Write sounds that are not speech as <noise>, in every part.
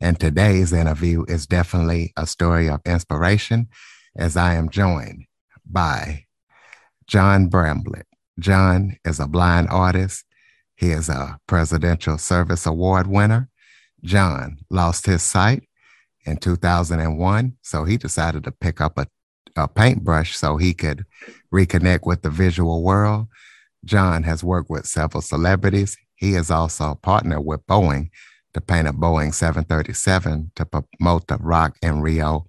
and today's interview is definitely a story of inspiration as I am joined by John Bramblitt. John is a blind artist. He is a Presidential Service Award winner. John lost his sight in 2001, so he decided to pick up a, a paintbrush so he could reconnect with the visual world. John has worked with several celebrities. He is also a partner with Boeing to paint a Boeing 737 to promote the Rock in Rio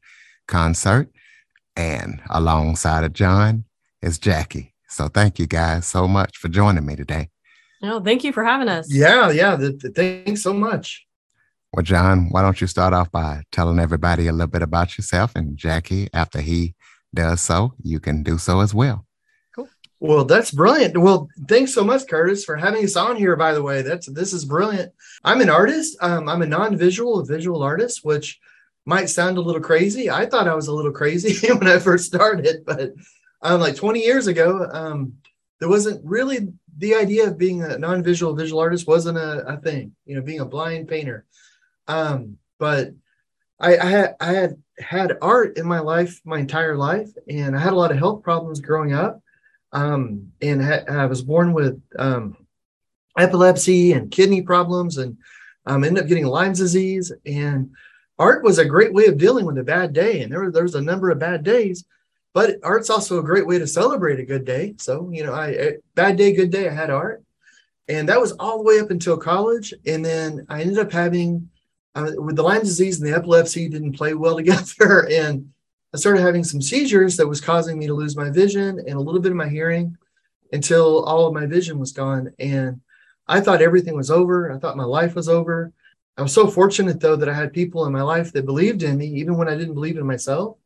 concert. And alongside of John is Jackie. So thank you guys so much for joining me today. No, thank you for having us. Yeah, yeah. Th- th- thanks so much. Well, John, why don't you start off by telling everybody a little bit about yourself? And Jackie, after he does so, you can do so as well. Well, that's brilliant. Well, thanks so much, Curtis, for having us on here. By the way, that's this is brilliant. I'm an artist. Um, I'm a non-visual, a visual artist, which might sound a little crazy. I thought I was a little crazy <laughs> when I first started, but um, like 20 years ago, um, there wasn't really the idea of being a non-visual visual artist wasn't a, a thing. You know, being a blind painter. Um, but I, I had I had had art in my life my entire life, and I had a lot of health problems growing up um, and ha- I was born with um, epilepsy and kidney problems, and um, ended up getting Lyme's disease. And art was a great way of dealing with a bad day, and there there was a number of bad days, but art's also a great way to celebrate a good day. So you know, I, I bad day, good day. I had art, and that was all the way up until college, and then I ended up having. Uh, with the Lyme disease and the epilepsy didn't play well <laughs> together, and I started having some seizures that was causing me to lose my vision and a little bit of my hearing until all of my vision was gone. And I thought everything was over. I thought my life was over. I was so fortunate though that I had people in my life that believed in me, even when I didn't believe in myself.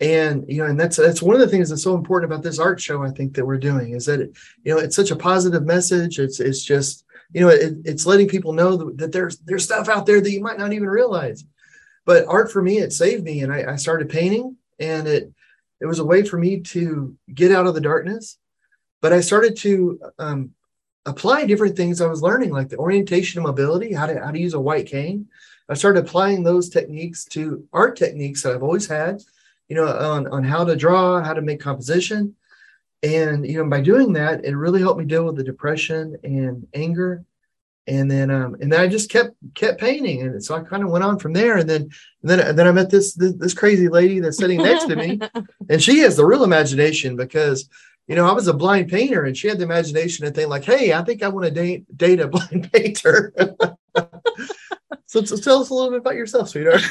And you know, and that's that's one of the things that's so important about this art show. I think that we're doing is that it, you know it's such a positive message. It's it's just you know it, it's letting people know that, that there's there's stuff out there that you might not even realize but art for me it saved me and I, I, started painting and it it was a way for me to get out of the darkness. But i started to um, apply different things i was learning like the orientation and mobility how to how to use a white cane. I started applying those techniques to art techniques that i've always had you know on, on how to draw how to make composition. And you know by doing that it really helped me deal with the depression and anger and then um and then I just kept kept painting. And so I kind of went on from there. And then and then and then I met this this, this crazy lady that's sitting next to me. <laughs> And she has the real imagination because you know I was a blind painter and she had the imagination and think like hey I think I want to date date a <laughs> blind painter. <laughs> So, so, tell us a little bit about yourself sweetheart.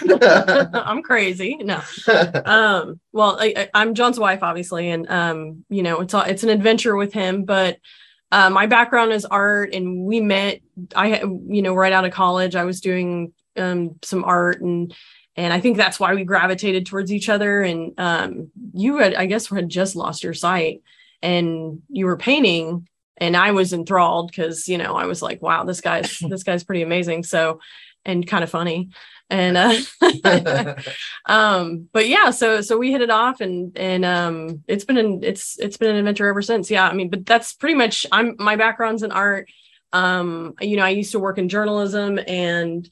I'm crazy. No. Um well I, I'm John's wife obviously. And um you know it's all, it's an adventure with him but uh, my background is art, and we met. I, you know, right out of college, I was doing um, some art, and and I think that's why we gravitated towards each other. And um, you had, I guess, had just lost your sight, and you were painting, and I was enthralled because you know I was like, wow, this guy's <laughs> this guy's pretty amazing. So, and kind of funny and uh <laughs> um but yeah so so we hit it off and and um it's been an it's it's been an adventure ever since. Yeah i mean but that's pretty much i'm my background's in art. Um you know i used to work in journalism and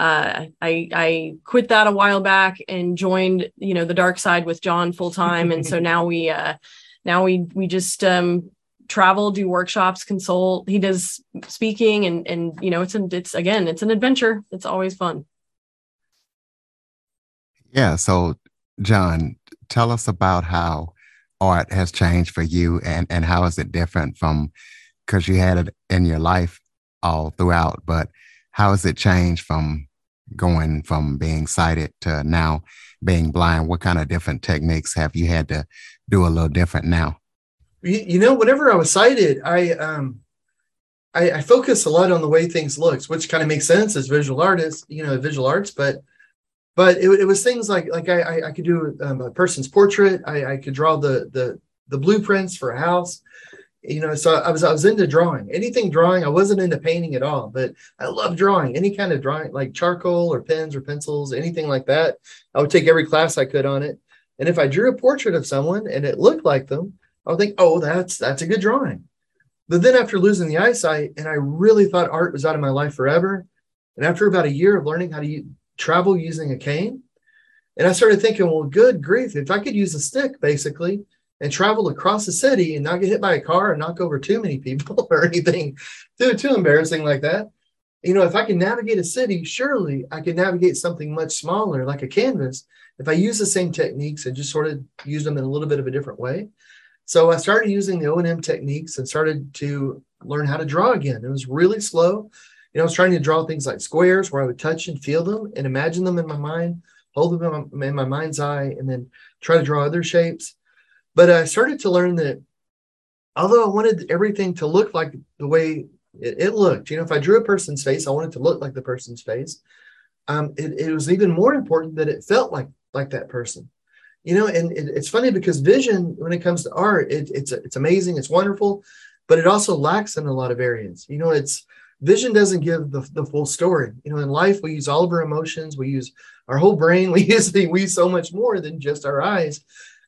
uh i i quit that a while back and joined you know the dark side with john full time and so <laughs> now we uh now we we just um travel do workshops consult. He does speaking and and you know it's an it's again it's an adventure. It's always fun yeah. So, John, tell us about how art has changed for you and, and how is it different from because you had it in your life all throughout, but how has it changed from going from being sighted to now being blind? What kind of different techniques have you had to do a little different now? You, know, whenever I was sighted, I um I, I focus a lot on the way things looks, which kind of makes sense as visual artists, you know, visual arts, but but it, it was things like like I I, could do um, a person's portrait. I, I could draw the the the blueprints for a house. You know, so I was I was into drawing. Anything drawing. I wasn't into painting at all, but I love drawing. Any kind of drawing, like charcoal or pens or pencils, anything like that. I would take every class I could on it. And if I drew a portrait of someone and it looked like them, I would think, oh, that's that's a good drawing. But then after losing the eyesight, and I really thought art was out of my life forever. And after about a year of learning how to travel using a cane, and I started thinking, well, good grief, if I could use a stick basically and travel across the city and not get hit by a car and knock over too many people <laughs> or anything too, too embarrassing like that. You know, if I can navigate a city, surely I can navigate something much smaller like a canvas if I use the same techniques and just sort of use them in a little bit of a different way. So I started using the O&M techniques and started to learn how to draw again. It was really slow. You know, I was trying to draw things like squares where I would touch and feel them and imagine them in my mind, hold them in my, in my mind's eye, and then try to draw other shapes. But I started to learn that although I wanted everything to look like the way it, it looked, you know, if I drew a person's face, I wanted to look like the person's face. Um, it, it was even more important that it felt like like that person you know and it, it's funny because vision when it comes to art it, it's it's amazing it's wonderful but it also lacks in a lot of areas you know it's vision doesn't give the, the full story you know in life we use all of our emotions we use our whole brain <laughs> we use we use so much more than just our eyes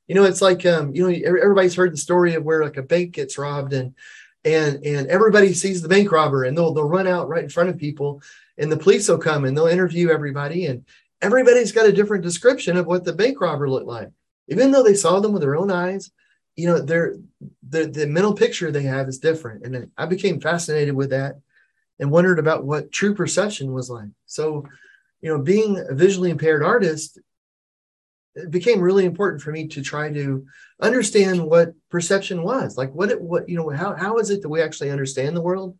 you know it's like um you know everybody's heard the story of where like a bank gets robbed and and and everybody sees the bank robber and they'll they'll run out right in front of people and the police will come and they'll interview everybody and everybody's got a different description of what the bank robber looked like. Even though they saw them with their own eyes, you know, their the, the mental picture they have is different. And I became fascinated with that and wondered about what true perception was like. So, you know, being a visually impaired artist, it became really important for me to try to understand what perception was. Like what it what, you know, how how is it that we actually understand the world?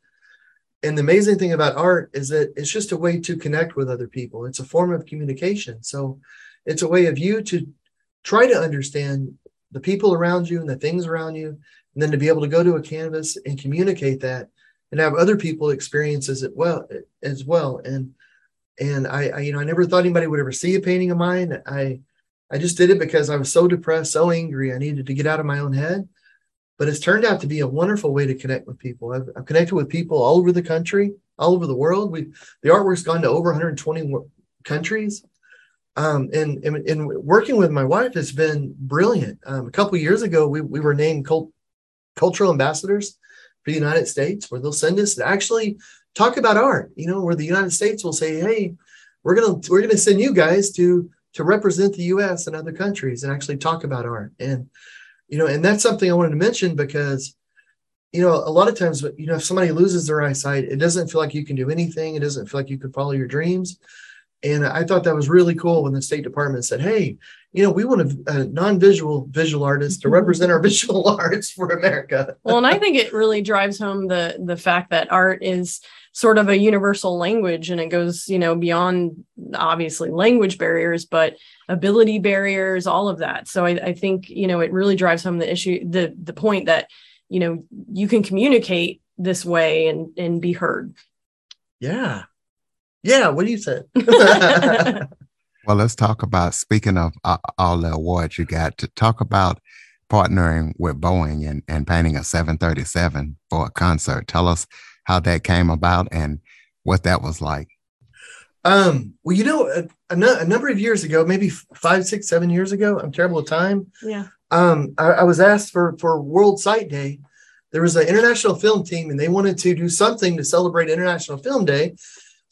and the amazing thing about art is that it's just a way to connect with other people it's a form of communication so it's a way of you to try to understand the people around you and the things around you and then to be able to go to a canvas and communicate that and have other people experience as well as well and and I, I you know i never thought anybody would ever see a painting of mine i i just did it because i was so depressed so angry i needed to get out of my own head but it's turned out to be a wonderful way to connect with people. I've, I've, connected with people all over the country, all over the world. We the artwork's gone to over 120 countries, um, and, and, and working with my wife has been brilliant. Um, a couple years ago, we we were named cult, cultural ambassadors for the United States, where they'll send us to actually talk about art. You know, where the United States will say, "Hey, we're gonna we're gonna send you guys to to represent the U.S. and other countries and actually talk about art." And you know and that's something i wanted to mention because you know a lot of times you know if somebody loses their eyesight it doesn't feel like you can do anything it doesn't feel like you can follow your dreams and i thought that was really cool when the state department said hey you know we want a, a non-visual visual artist to mm-hmm. represent our <laughs> visual arts for america. Well and i think it really drives home the the fact that art is sort of a universal language and it goes you know beyond obviously language barriers but ability barriers all of that. So I, I, think you know it really drives home the issue the the point that you know you can communicate this way and and be heard. Yeah. Yeah what do you say <laughs> <laughs> well let's talk about speaking of uh, all the awards you got to talk about partnering with boeing and, and painting a 737 for a concert tell us how that came about and what that was like. Um, well, you know, a, a, a, number of years ago, maybe five, six, seven years ago, I'm terrible at time. Yeah. Um, I, I was asked for for World Sight Day. There was an international film team, and they wanted to do something to celebrate International Film Day.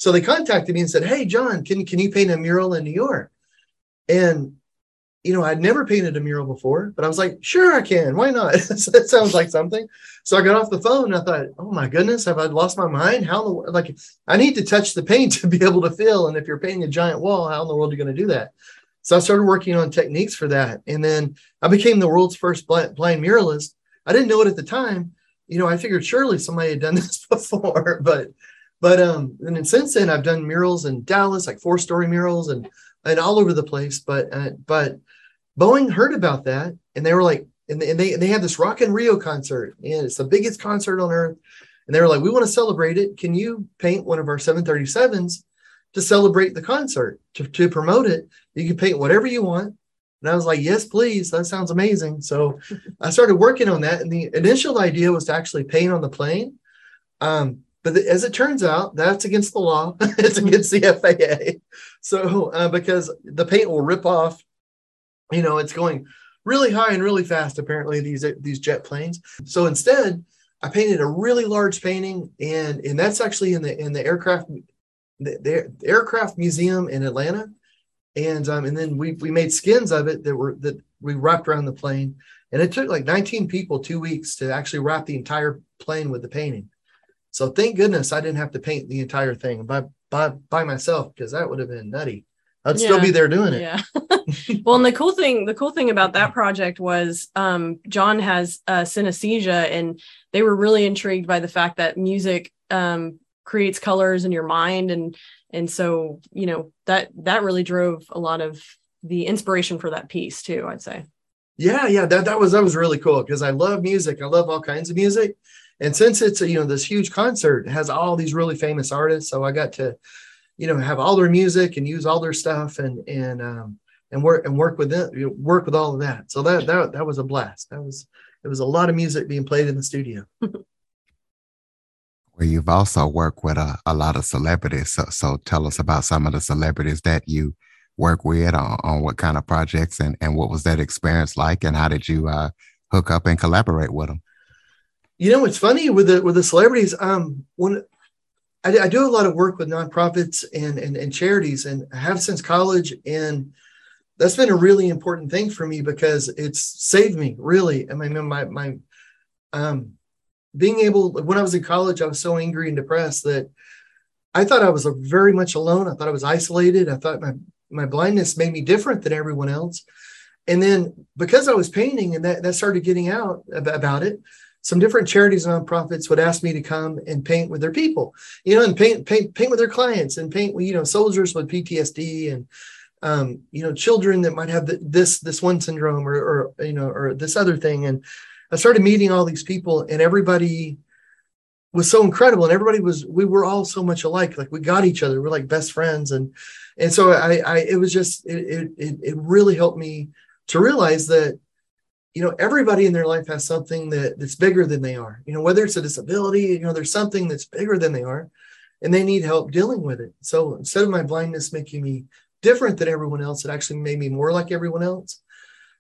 So they contacted me and said, "Hey, John, can can you paint a mural in New York?" And you know, I'd never painted a mural before, but I was like, sure, I can. Why not? <laughs> that sounds like something. So I got off the phone and I thought, oh my goodness, have I lost my mind? How the like I need to touch the paint <laughs> to be able to feel. And if you're painting a giant wall, how in the world are you going to do that? So I started working on techniques for that. And then I became the world's first blind, blind muralist. I didn't know it at the time. You know, I figured surely somebody had done <laughs> this before, but but um and then since then I've done murals in Dallas, like four story murals and and all over the place. But uh, but Boeing heard about that and they were like, and they, and they, they had this Rock in Rio concert and it's the biggest concert on earth. And they were like, we want to celebrate it. Can you paint one of our 737s? to celebrate the concert to, to promote it. You can paint whatever you want. And I was like, yes, please. That sounds amazing. So I started working on that. And the initial idea was to actually paint on the plane. Um, but as it turns out, that's against the law. <laughs> it's against the FAA. So uh, because the paint will rip off, you know, it's going really high and really fast. Apparently, these these jet planes. So instead, I painted a really large painting, and and that's actually in the in the aircraft the, the aircraft museum in Atlanta and um, and then we we made skins of it that were that we wrapped around the plane, and it took like 19 people two weeks to actually wrap the entire plane with the painting. So thank goodness I didn't have to paint the entire thing by by by myself because that would have been nutty. I'd yeah. still be there doing it. Yeah. <laughs> well, and the cool thing, the cool thing about that project was um, John has uh, synesthesia, and they were really intrigued by the fact that music um, creates colors in your mind, and and so you know that that really drove a lot of the inspiration for that piece too i'd say yeah yeah that, that was that was really cool because i love music i love all kinds of music and since it's a, you know this huge concert has all these really famous artists so i got to you know have all their music and use all their stuff and and um and work and work with them you know, work with all of that so that that that was a blast that was it was a lot of music being played in the studio <laughs> where you've also worked with a, a lot of celebrities. So, so tell us about some of the celebrities that you work with on, on what kind of projects and, and what was that experience like and how did you uh, hook up and collaborate with them? You know, it's funny with the with the celebrities. Um, when I, I do a lot of work with nonprofits and, and and charities, and I have since college, and that's been a really important thing for me because it's saved me really. I mean, my my um, being able when I was in college, I was so angry and depressed that I thought I was very much alone. I thought I was isolated. I thought my my blindness made me different than everyone else. And then because I was painting and that, that started getting out about it, some different charities and nonprofits would ask me to come and paint with their people, you know, and paint paint paint with their clients and paint with you know soldiers with PTSD and um, you know children that might have the, this this one syndrome or, or you know or this other thing. And I started meeting all these people, and everybody was so incredible, and everybody was we were all so much alike. Like we got each other, we're like best friends, and and so I, I it was just it it it really helped me to realize that you know everybody in their life has something that that's bigger than they are. You know whether it's a disability, you know there's something that's bigger than they are, and they need help dealing with it. So instead of my blindness making me different than everyone else, it actually made me more like everyone else.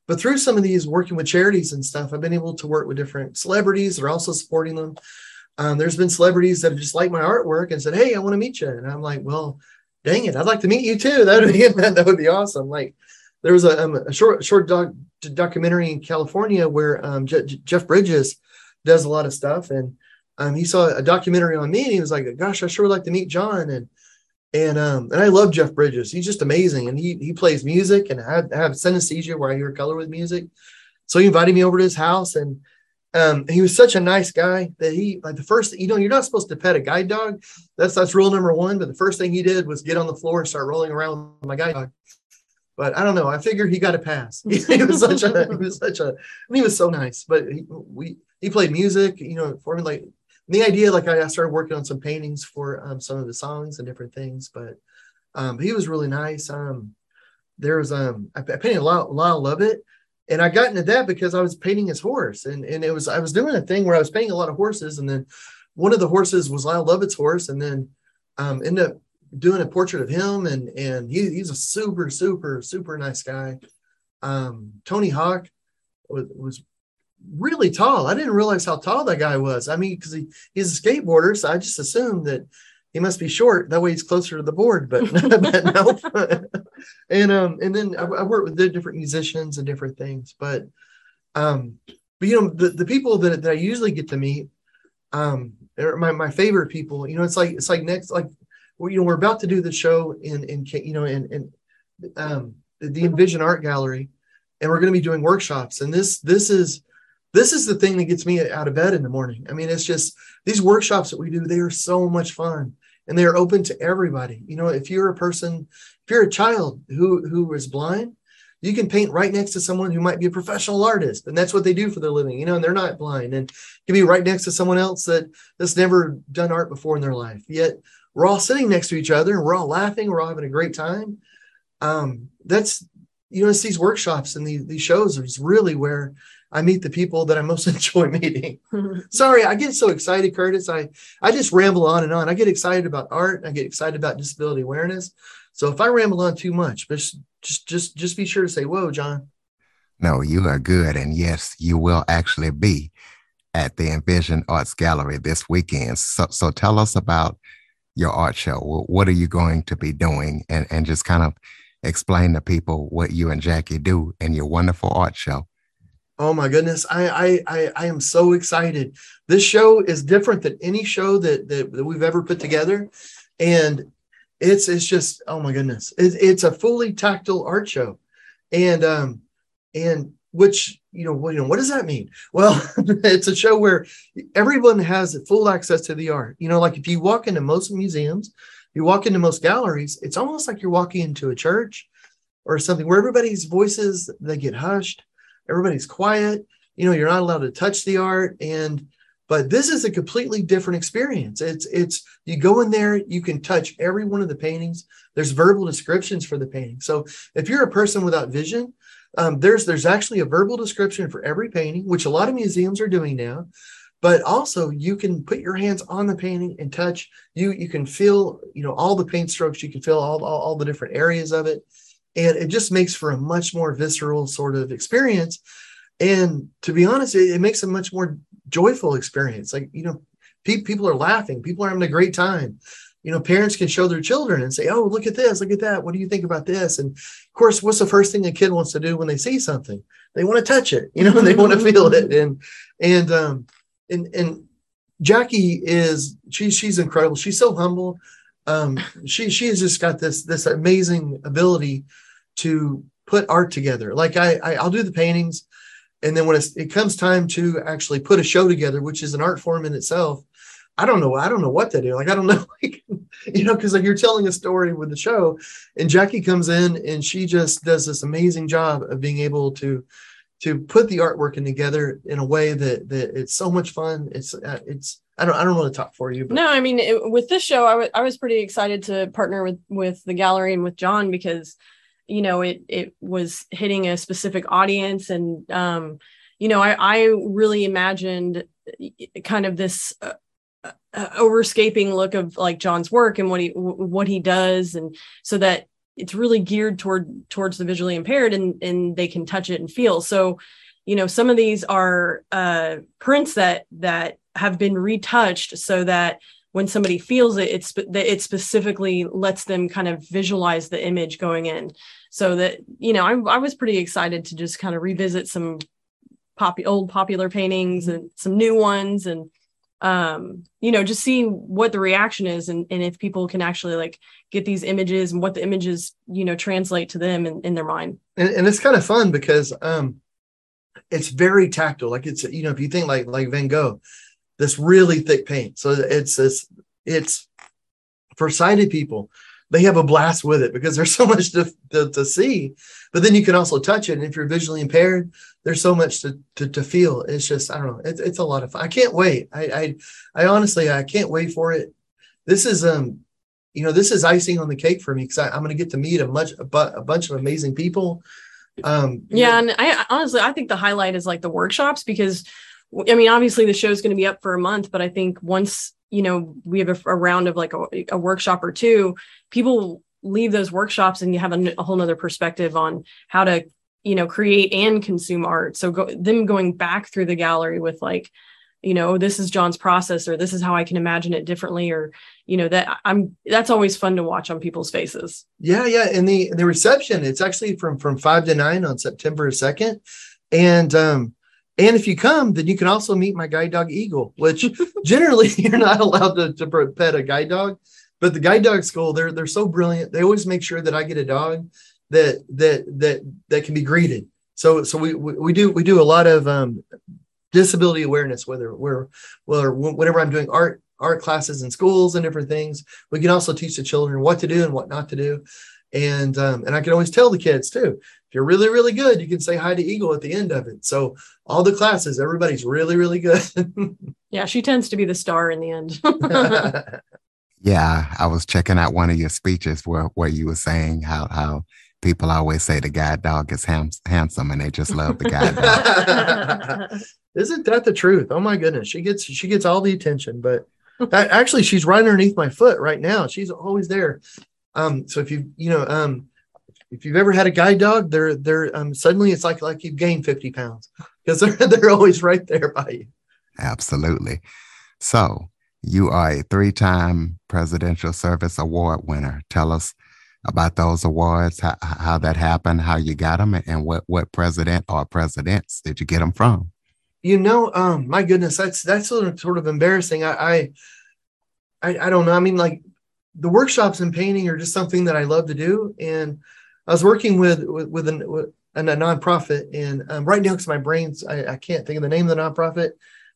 But through some of these working with charities and stuff, I've been able to work with different celebrities that are also supporting them. Um, there's been celebrities that have just liked my artwork and said, Hey, I want to meet you. And I'm like, Well, dang it, I'd like to meet you too. <laughs> That would be that would be awesome. Like there was a, um, a short short doc, documentary in California where um, Je- Jeff Bridges does a lot of stuff, and um, he saw a documentary on me, and he was like, "Gosh, I sure would like to meet John." And and um, and I love Jeff Bridges. He's just amazing, and he he plays music, and I have, I have synesthesia where I hear color with music. So he invited me over to his house, and um, he was such a nice guy that he like the first you know you're not supposed to pet a guide dog. That's that's rule number one. But the first thing he did was get on the floor and start rolling around with my guide dog. But I don't know. I figure he got a pass. <laughs> he <laughs> was such a he was such a he was so nice. But he, we he played music, you know, for me like the idea, like I started working on some paintings for um, some of the songs and different things, but um, he was really nice. Um, there was um, I, I painted Lyle, Lyle Lovett, and I got into that because I was painting his horse, and and it was I was doing a thing where I was painting a lot of horses, and then one of the horses was Lyle Lovett's horse, and then um, ended up doing a portrait of him, and and he, he's a super super super nice guy. Um, Tony Hawk was, was really tall. I didn't realize how tall that guy was. I mean, because he, he's a skateboarder, so I just assumed that he must be short. That way he's closer to the board, but, <laughs> but no. <laughs> and um, and then I, I work with the different musicians and different things. But um, but you know, the, the people that, that I usually get to meet, um, are my, my favorite people. You know, it's like it's like next like you know, we're about to do the show in in you know in in um the Envision Art Gallery, and we're going to be doing workshops. And this this is this is the thing that gets me out of bed in the morning. I mean, it's just these workshops that we do, they are so much fun and they are open to everybody. You know, if you're a person, if you're a child who who is blind, you can paint right next to someone who might be a professional artist and that's what they do for their living you know and they're not blind and can be right next to someone else that that's never done art before in their life yet we're all sitting next to each other and we're all laughing, we're all having a great time. Um, that's you know, it's these workshops and these, these shows is really where I meet the people that I most <laughs> enjoy meeting. <laughs> Sorry, I get so excited, Curtis. I I just ramble on and on. I get excited about art. I get excited about disability awareness. So if I ramble on too much, just just just just be sure to say, "Whoa, John." No, you are good, and yes, you will actually be at the Envision Arts Gallery this weekend. So so tell us about your art show. What are you going to be doing, and and just kind of explain to people what you and Jackie do in your wonderful art show. Oh my goodness. I, I, I, I am so excited. This show is different than any show that, that, that we've ever put together. And it's, it's just, oh my goodness. It, it's a fully tactile art show. And, um, and which, you know, what, you know, what does that mean? Well, <laughs> it's a show where everyone has full access to the art. You know, like if you walk into most museums, you walk into most galleries, it's almost like you're walking into a church or something where everybody's voices they get hushed, everybody's quiet. You know, you're not allowed to touch the art, and but this is a completely different experience. It's it's you go in there, you can touch every one of the paintings. There's verbal descriptions for the painting. So if you're a person without vision, um, there's there's actually a verbal description for every painting, which a lot of museums are doing now. But also you can put your hands on the painting and touch. You you can feel you know all the paint strokes. You can feel all, all, all the different areas of it. And it just makes for a much more visceral sort of experience. And to be honest it, it makes a much more joyful experience. Like you know pe- people are laughing. People are having a great time you know parents can show their children and say oh look at this look at that what do you think about this and of course what's the first thing a kid wants to do when they see something they want to touch it you know <laughs> they want to feel it and and um and and Jackie is she she's incredible. She's so humble. Um, she she has just got this this amazing ability to put art together. Like I, I will do the paintings, and then when it comes time to actually put a show together, which is an art form in itself, I don't know. I don't know what to do. Like I don't <laughs> know, like you know, because like you're telling a story with the show, and Jackie comes in and she just does this amazing job of being able to to put the artwork in together in a way that that it's so much fun. It's uh, it's I don't I don't want to talk for you. But. No, I mean it, with this show, I, was pretty excited to partner with with the gallery and with John because you know it it was hitting a specific audience and um you know I I really imagined kind of this. Overscaping look of like John's work and what he what he does and so that it's really geared toward towards the visually impaired and and they can touch it and feel. So you know some of these are uh prints that that have been retouched so that when somebody feels it it's that it specifically lets them kind of visualize the image going in. So that you know I, I was pretty excited to just kind of revisit some pop old popular paintings and some new ones and um you know just seeing what the reaction is and, and if people can actually like get these images and what the images you know translate to them in, in their mind. And, and it's kind of fun because um it's very tactile. Like it's you know if you think like like van gogh this really thick paint. So it's this it's for sighted people they have a blast with it because there's <laughs> so much to, to, to, see. But then you can also touch it. And if you're visually impaired, there's so much to, to, to feel. It's just, I don't know. It's, it's a lot of fun. I can't wait. I, I, I honestly, I can't wait for it. This is, um, you know, this is icing on the cake for me because I'm going to get to meet a much, a, bu- a bunch of amazing people. Um, yeah. Know. And I honestly, I think the highlight is like the workshops because I mean, obviously the show is going to be up for a month, but I think once you know we have a, a round of like a, a, workshop or two people leave those workshops and you have a, a whole nother perspective on how to you know create and consume art. So go, them going back through the gallery with like you know this is john's process or this is how i can imagine it differently or you know that i'm that's always fun to watch on people's faces. Yeah yeah. And the the reception it's actually from from five to nine on september 2nd and um and if you come, then you can also meet my guide dog Eagle, which <laughs> generally <laughs> you're not allowed to, to pet a guide dog. But the guide dog school, they're they're so brilliant. They always make sure that I get a dog that that that that can be greeted. So so we we, we do we do a lot of um, disability awareness, whether we're well whenever I'm doing art art classes in schools and different things. We can also teach the children what to do and what not to do. And um, and I can always tell the kids too you're really, really good, you can say hi to Eagle at the end of it. So all the classes, everybody's really, really good. <laughs> yeah, she tends to be the star in the end. <laughs> Yeah, I was checking out one of your speeches where, where you were saying how how people always say the guide dog is ham- handsome and they just love the guide dog. <laughs> Isn't that the truth? Oh my goodness, she gets she gets all the attention, but that, actually she's right underneath my foot right now. She's always there. Um, so if you you know um, if you've ever had a guide dog, they're they're um, suddenly it's like like you've gained fifty pounds <laughs> because they're they're always right there by you. Absolutely. So you are a three-time Presidential Service Award winner. Tell us about those awards, how, how that happened, how you got them, and what what president or presidents did you get them from? You know, um, my goodness, that's that's sort of, sort of embarrassing. I, I, I I don't know. I mean, like the workshops and painting are just something that I love to do, and I was working with with, with, an, with a nonprofit, and um, right now, because my brains, I, I can't think of the name of the nonprofit.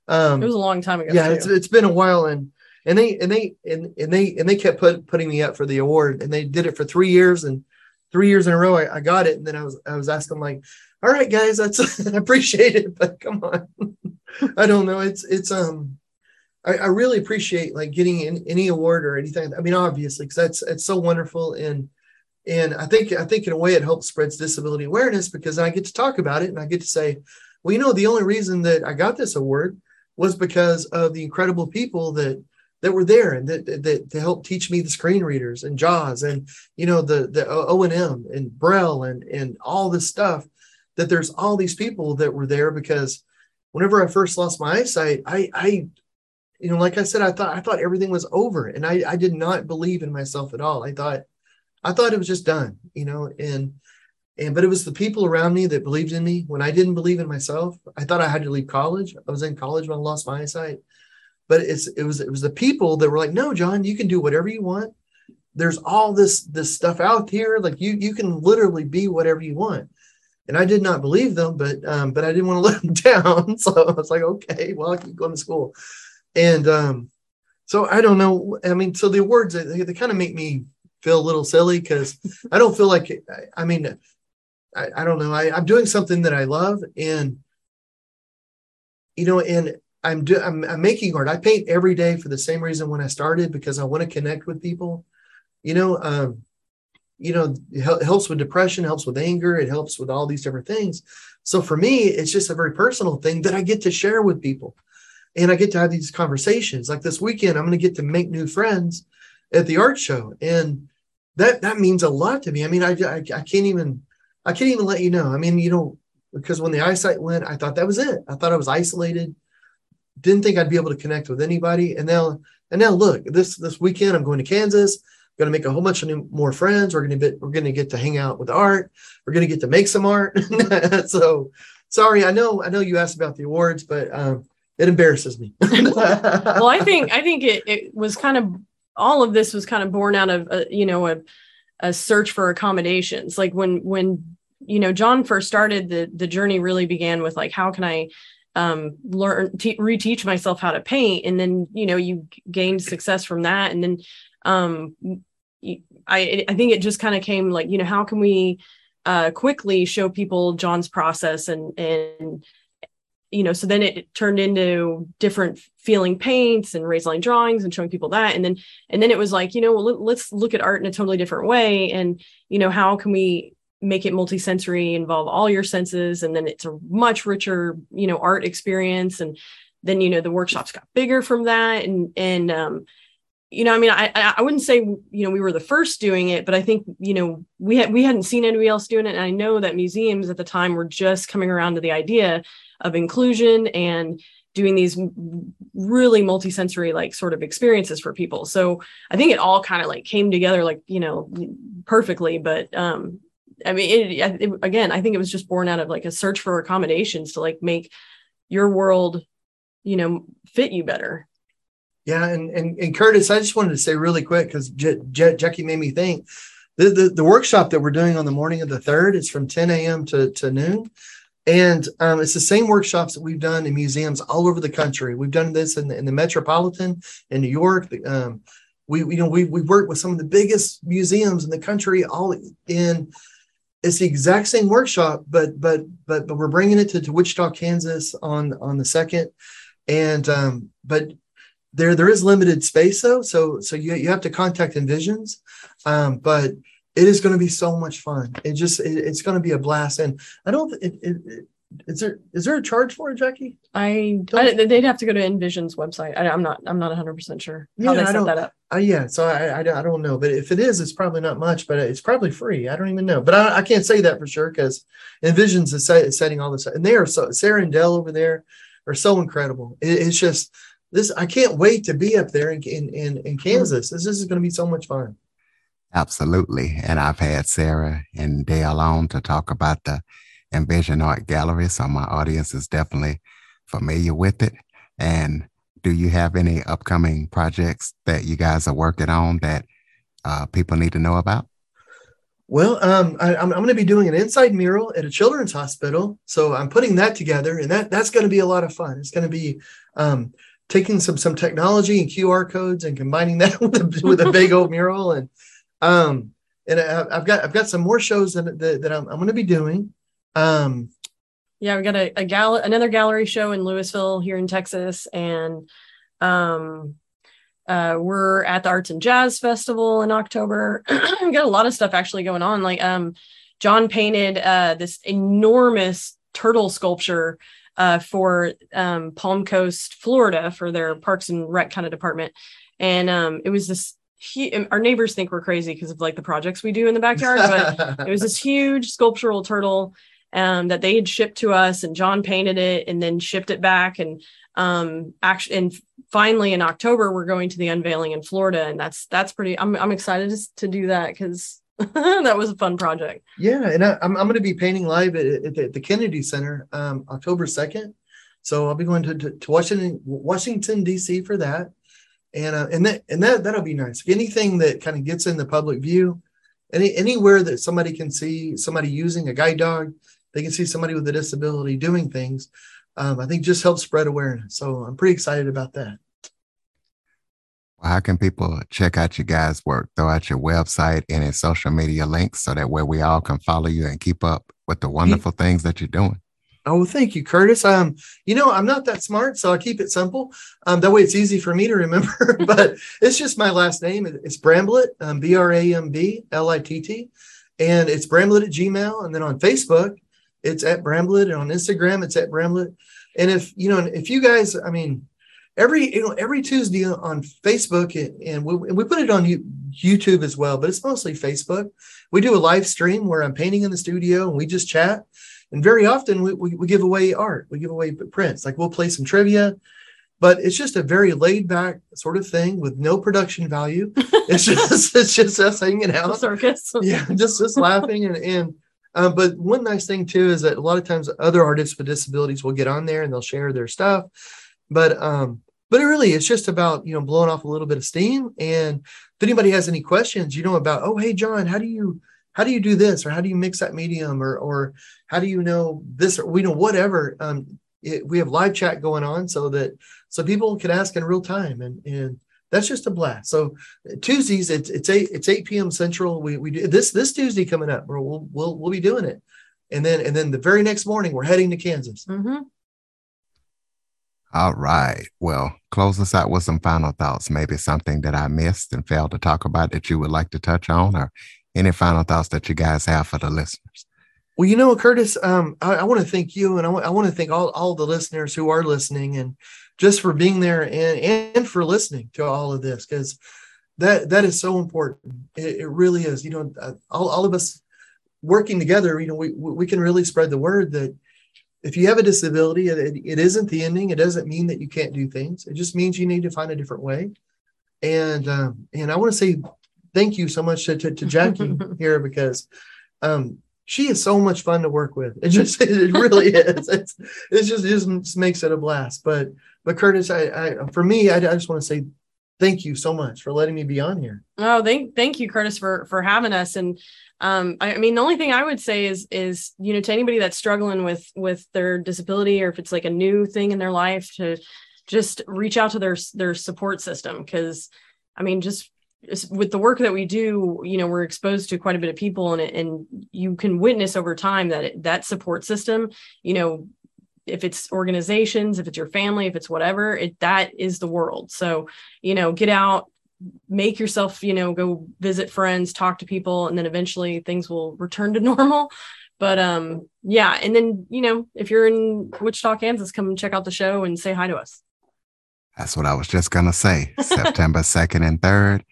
Um, it was a long time ago. Yeah, it's, it's been a while, and and they and they and, and they and they kept put, putting me up for the award, and they did it for three years, and three years in a row, I, I got it, and then I was I was asking like, all right, guys, that's <laughs> I appreciate it, but come on, <laughs> I don't know, it's it's um. I, I really appreciate like getting in, any award or anything. I mean, obviously, because that's it's so wonderful, and and I think I think in a way it helps spreads disability awareness because I get to talk about it and I get to say, well, you know, the only reason that I got this award was because of the incredible people that that were there and that, that, to help teach me the screen readers and JAWS and you know the the O and M and Braille and and all this stuff. That there's all these people that were there because whenever I first lost my eyesight, I I you know like I said I thought I thought everything was over and I I did not believe in myself at all. I thought I thought it was just done, you know, and and but it was the people around me that believed in me when I didn't believe in myself. I thought I had to leave college. I was in college when I lost my eyesight. But it's it was it was the people that were like, no, John, you can do whatever you want. There's all this this stuff out here. Like you you can literally be whatever you want. And I did not believe them, but um, but I didn't want to <laughs> let them down. <laughs> So I was like, okay, well, I keep going to school. And um, so I don't know. I mean, so the awards they, they kind of make me feel a little silly because I don't feel like I, I mean I, I don't know. I, I'm doing something that I love, and you know, and I'm, do, I'm I'm making art. I paint every day for the same reason when I started because I want to connect with people. You know, um, you know, it helps with depression, helps with anger, it helps with all these different things. So for me, it's just a very personal thing that I get to share with people, and I get to have these conversations. Like this weekend, I'm going to get to make new friends at the art show, and that that means a lot to me. I mean, I I, I can't even I can't even let you know. I mean, you know, because when the eyesight went, I thought that was it. I thought I was isolated. Didn't think I'd be able to connect with anybody. And now, and now look, this this weekend I'm going to Kansas. I'm going to make a whole bunch of new, more friends. We're going to be, we're going to get to hang out with art. We're going to get to make some art. <laughs> so, sorry, I know I know you asked about the awards, but um, it embarrasses me. <laughs> well, I think I think it, it was kind of all of this was kind of born out of a, you know a, a search for accommodations. Like when when you know john first started the the journey really began with like how can i um, learn te- reteach myself how to paint and then you know you gained success from that and then um, I, I think it just kind of came like you know how can we uh, quickly show people john's process and and you know so then it turned into different feeling paints and raised line drawings and showing people that. And then and then it was like you know well let's look at art in a totally different way. And you know how can we make it multisensory, involve all your senses, and then it's a much richer, you know, art experience. And then you know the workshops got bigger from that, and and um, you know, I mean, I I wouldn't say you know we were the first doing it, but I think you know we had we hadn't seen anybody else doing it, and I know that museums at the time were just coming around to the idea of inclusion and doing these really multisensory like sort of experiences for people so i think it all kind of like came together like you know perfectly but um I mean, it, it, again, I think it was just born out of like a search for accommodations to like make your world, you know, fit you better. Yeah, and and, and Curtis, I just wanted to say really quick because Jackie made me think. The, the, the workshop that we're doing on the morning of the third is from 10 a.m. to, to noon. And um, it's the same workshops that we've done in museums all over the country. We've done this in the, in the Metropolitan in New York. Um, we, you know, we, we worked with some of the biggest museums in the country, all in it's the exact same workshop, but but but but we're bringing it to, to Wichita, Kansas on on the second, and um, but there there is limited space though, so so you you have to contact Envisions, um, but it is going to be so much fun. It just it, it's going to be a blast, and I don't. It, it, it, is there is there a charge for it, Jackie? I, I they'd have to go to Envision's website. I, am not I'm not 100 percent sure how Yeah, they I set don't- that up. Uh, yeah, so I, I I don't know, but if it is, it's probably not much, but it's probably free. I don't even know, but I, I can't say that for sure because Envisions is, set, setting all this, and they are so Sarah and Dell over there are so incredible. It, it's just this. I can't wait to be up there in in in, in Kansas. This, this is going to be so much fun. Absolutely. And I've had Sarah and Dale on to talk about the Envision Art Gallery. So my audience is definitely familiar with it. And do you have any upcoming projects that you guys are working on that uh, people need to know about? Well, um, I, I'm, I'm going to be doing an inside mural at a children's hospital, so I'm putting that together, and that that's going to be a lot of fun. It's going to be um, taking some some technology and QR codes and combining that <laughs> with a, with a big old mural, and um, and I, I've got I've got some more shows that that, that I'm, I'm going to be doing. Um, Yeah, we got a, a gal another gallery show in Lewisville here in Texas, and um, uh, we're at the Arts and Jazz Festival in October. <clears throat> we got a lot of stuff actually going on. Like um, John painted uh, this enormous turtle sculpture uh, for um, Palm Coast, Florida, for their Parks and Rec kind of department, and um, it was this. He, our neighbors think we're crazy because of like the projects we do in the backyard, but <laughs> it was this huge sculptural turtle um, that they had shipped to us, and John painted it and then shipped it back. And um, actually, and finally in October, we're going to the unveiling in Florida, and that's that's pretty. I'm I'm excited to, to do that because <laughs> that was a fun project. Yeah, and I, I'm I'm going to be painting live at, at, the, at the Kennedy Center um, October second. So I'll be going to, to, to Washington Washington D.C. for that, and uh, and that and that that'll be nice. Anything that kind of gets in the public view, any anywhere that somebody can see somebody using a guide dog, they can see somebody with a disability doing things. Um, I think just helps spread awareness. So I'm pretty excited about that. Well, how can people check out your guys' work? Throw out your website and its social media links so that way we all can follow you and keep up with the wonderful things that you're doing. Oh, thank you, Curtis. Um, you know, I'm not that smart, so I keep it simple. Um, that way it's easy for me to remember. <laughs> but it's just my last name. It's Bramblitt, um, B R A M B L I T T, and it's Bramblitt at Gmail. And then on Facebook, it's at Bramblitt. and on Instagram, it's at Bramblitt. And if you know, if you guys, I mean, every you know every Tuesday on Facebook, and we, and we put it on YouTube as well, but it's mostly Facebook. We do a live stream where I'm painting in the studio and we just chat. And very often we, we, we, give away art, we give away prints. Like we'll play some trivia, but it's just a very laid back sort of thing with no production value. <laughs> It's just it's just us hanging out, the circus. yeah, just just laughing and and. Um, but one nice thing too is that a lot of times other artists with disabilities will get on there and they'll share their stuff. But um, but it really it's just about you know blowing off a little bit of steam. And if anybody has any questions, you know about oh hey John, how do you how do you do this or how do you mix that medium or or how do you know this or we know whatever um, it, we have live chat going on so that so people can ask in real time and and that's just a blast so tuesdays it's it's 8 it's 8 p.m central we we do this this tuesday coming up we'll we'll we'll, we'll be doing it and then and then the very next morning we're heading to kansas Mm-hmm. All right. Well, close us out with some final thoughts. Maybe something that I missed and failed to talk about that you would like to touch on, or any final thoughts that you guys have for the listeners. Well, you know, Curtis, um, I, I want to thank you and I want to thank all, all the listeners who are listening and just for being there and, and for listening to all of this because that that is so important. It, it really is. You know, uh, all, all of us working together, you know, we, we can really spread the word that if you have a disability, it, it isn't the ending. It doesn't mean that you can't do things. It just means you need to find a different way. And um, and I want to say thank you so much to, to, to Jackie <laughs> here because um, she is so much fun to work with. It just <laughs> it really <laughs> is. It's it's just it just makes it a blast. But but Curtis, I, I for me, I, I just want to say thank you so much for letting me be on here. Oh, thank thank you, Curtis, for for having us. And um, I, I mean, the only thing I would say is is you know to anybody that's struggling with with their disability or if it's like a new thing in their life to just reach out to their their support system because I mean just with the work that we do, you know, we're exposed to quite a bit of people, and and you can witness over time that it, that support system, you know, if it's organizations, if it's your family, if it's whatever, it that is the world. So, you know, get out, make yourself, you know, go visit friends, talk to people, and then eventually things will return to <laughs> normal. But um, yeah, and then you know, if you're in Wichita, Kansas, come and check out the show and say hi to us. That's what I was just gonna say. <laughs> September 2nd and 3rd.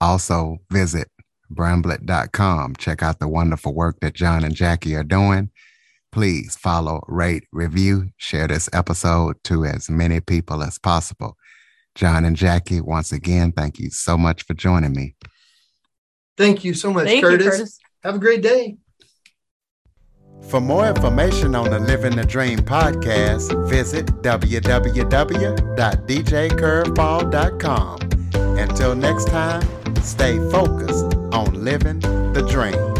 Also visit bramblitt.com. Check out the wonderful work that John and Jackie are doing. Please follow, rate, review, share this episode to as many people as possible. John and Jackie, once again, thank you so much for joining me. Thank you so much, Thank you, Curtis. Curtis. Have a great day. For more information on the Living the Dream podcast, visit www.djcurveball.com. Until next time, stay focused on living the dream.